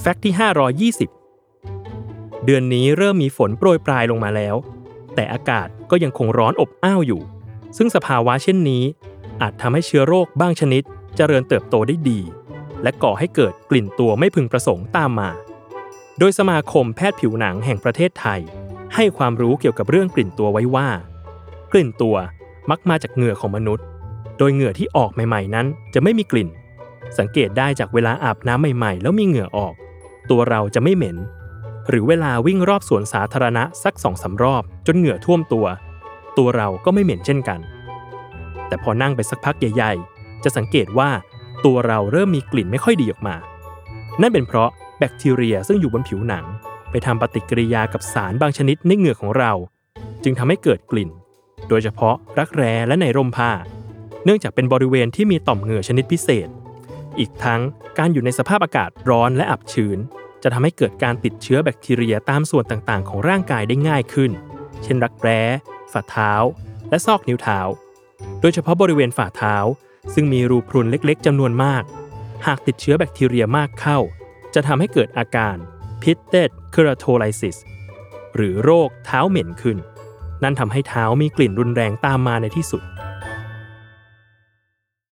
แฟกต์ที่ 520 เดือนนี้เริ่มมีฝนโปรยปลายลงมาแล้ว แต่อากาศก็ยังคงร้อนอบอ้าวอยู่ ซึ่งสภาวะเช่นนี้ อาจทำให้เชื้อโรคบางชนิดเจริญเติบโตได้ดี และก่อให้เกิดกลิ่นตัวไม่พึงประสงค์ตามมา โดยสมาคมแพทย์ผิวหนังแห่งประเทศไทย ให้ความรู้เกี่ยวกับเรื่องกลิ่นตัวไว้ว่า กลิ่นตัวมักมาจากเหงื่อของมนุษย์ โดยเหงื่อที่ออกใหม่ ๆ นั้นจะไม่มีกลิ่น สังเกตได้จากเวลาอาบน้ำใหม่ๆ แล้วมีเหงื่อออก ตัวเราจะไม่เหม็น หรือเวลาวิ่งรอบสวนสาธารณะสักสองสารอบ จนเหงื่อท่วมตัว ตัวเราก็ไม่เหม็นเช่นกัน แต่พอนั่งไปสักพักใหญ่ ๆ จะสังเกตว่าตัวเราเริ่มมีกลิ่นไม่ค่อยดีออกมา นั่นเป็นเพราะแบคทีเรียซึ่งอยู่บนผิวหนัง ไปทำปฏิกิริยากับสารบางชนิดในเหงื่อของเรา จึงทำให้เกิดกลิ่น โดยเฉพาะรักแร้และในร่มผ้า เนื่องจากเป็นบริเวณที่มีต่อมเหงื่อชนิดพิเศษ อีกทั้งการอยู่ในสภาพอากาศร้อนและอับชื้น จะทำให้เกิดการติดเชื้อแบคทีเรียตามส่วนต่างๆ ของร่างกายได้ง่ายขึ้น เช่นรักแร้ฝ่าเท้า และซอกนิ้วเท้า โดยเฉพาะบริเวณฝ่าเท้า ซึ่งมีรูพรุนเล็กๆจำนวนมาก หากติดเชื้อแบคทีเรียมากเข้า จะทำให้เกิดอาการ pitted keratolysis หรือโรคเท้าเหม็นขึ้น นั่นทำให้เท้ามีกลิ่นรุนแรงตามมาในที่สุด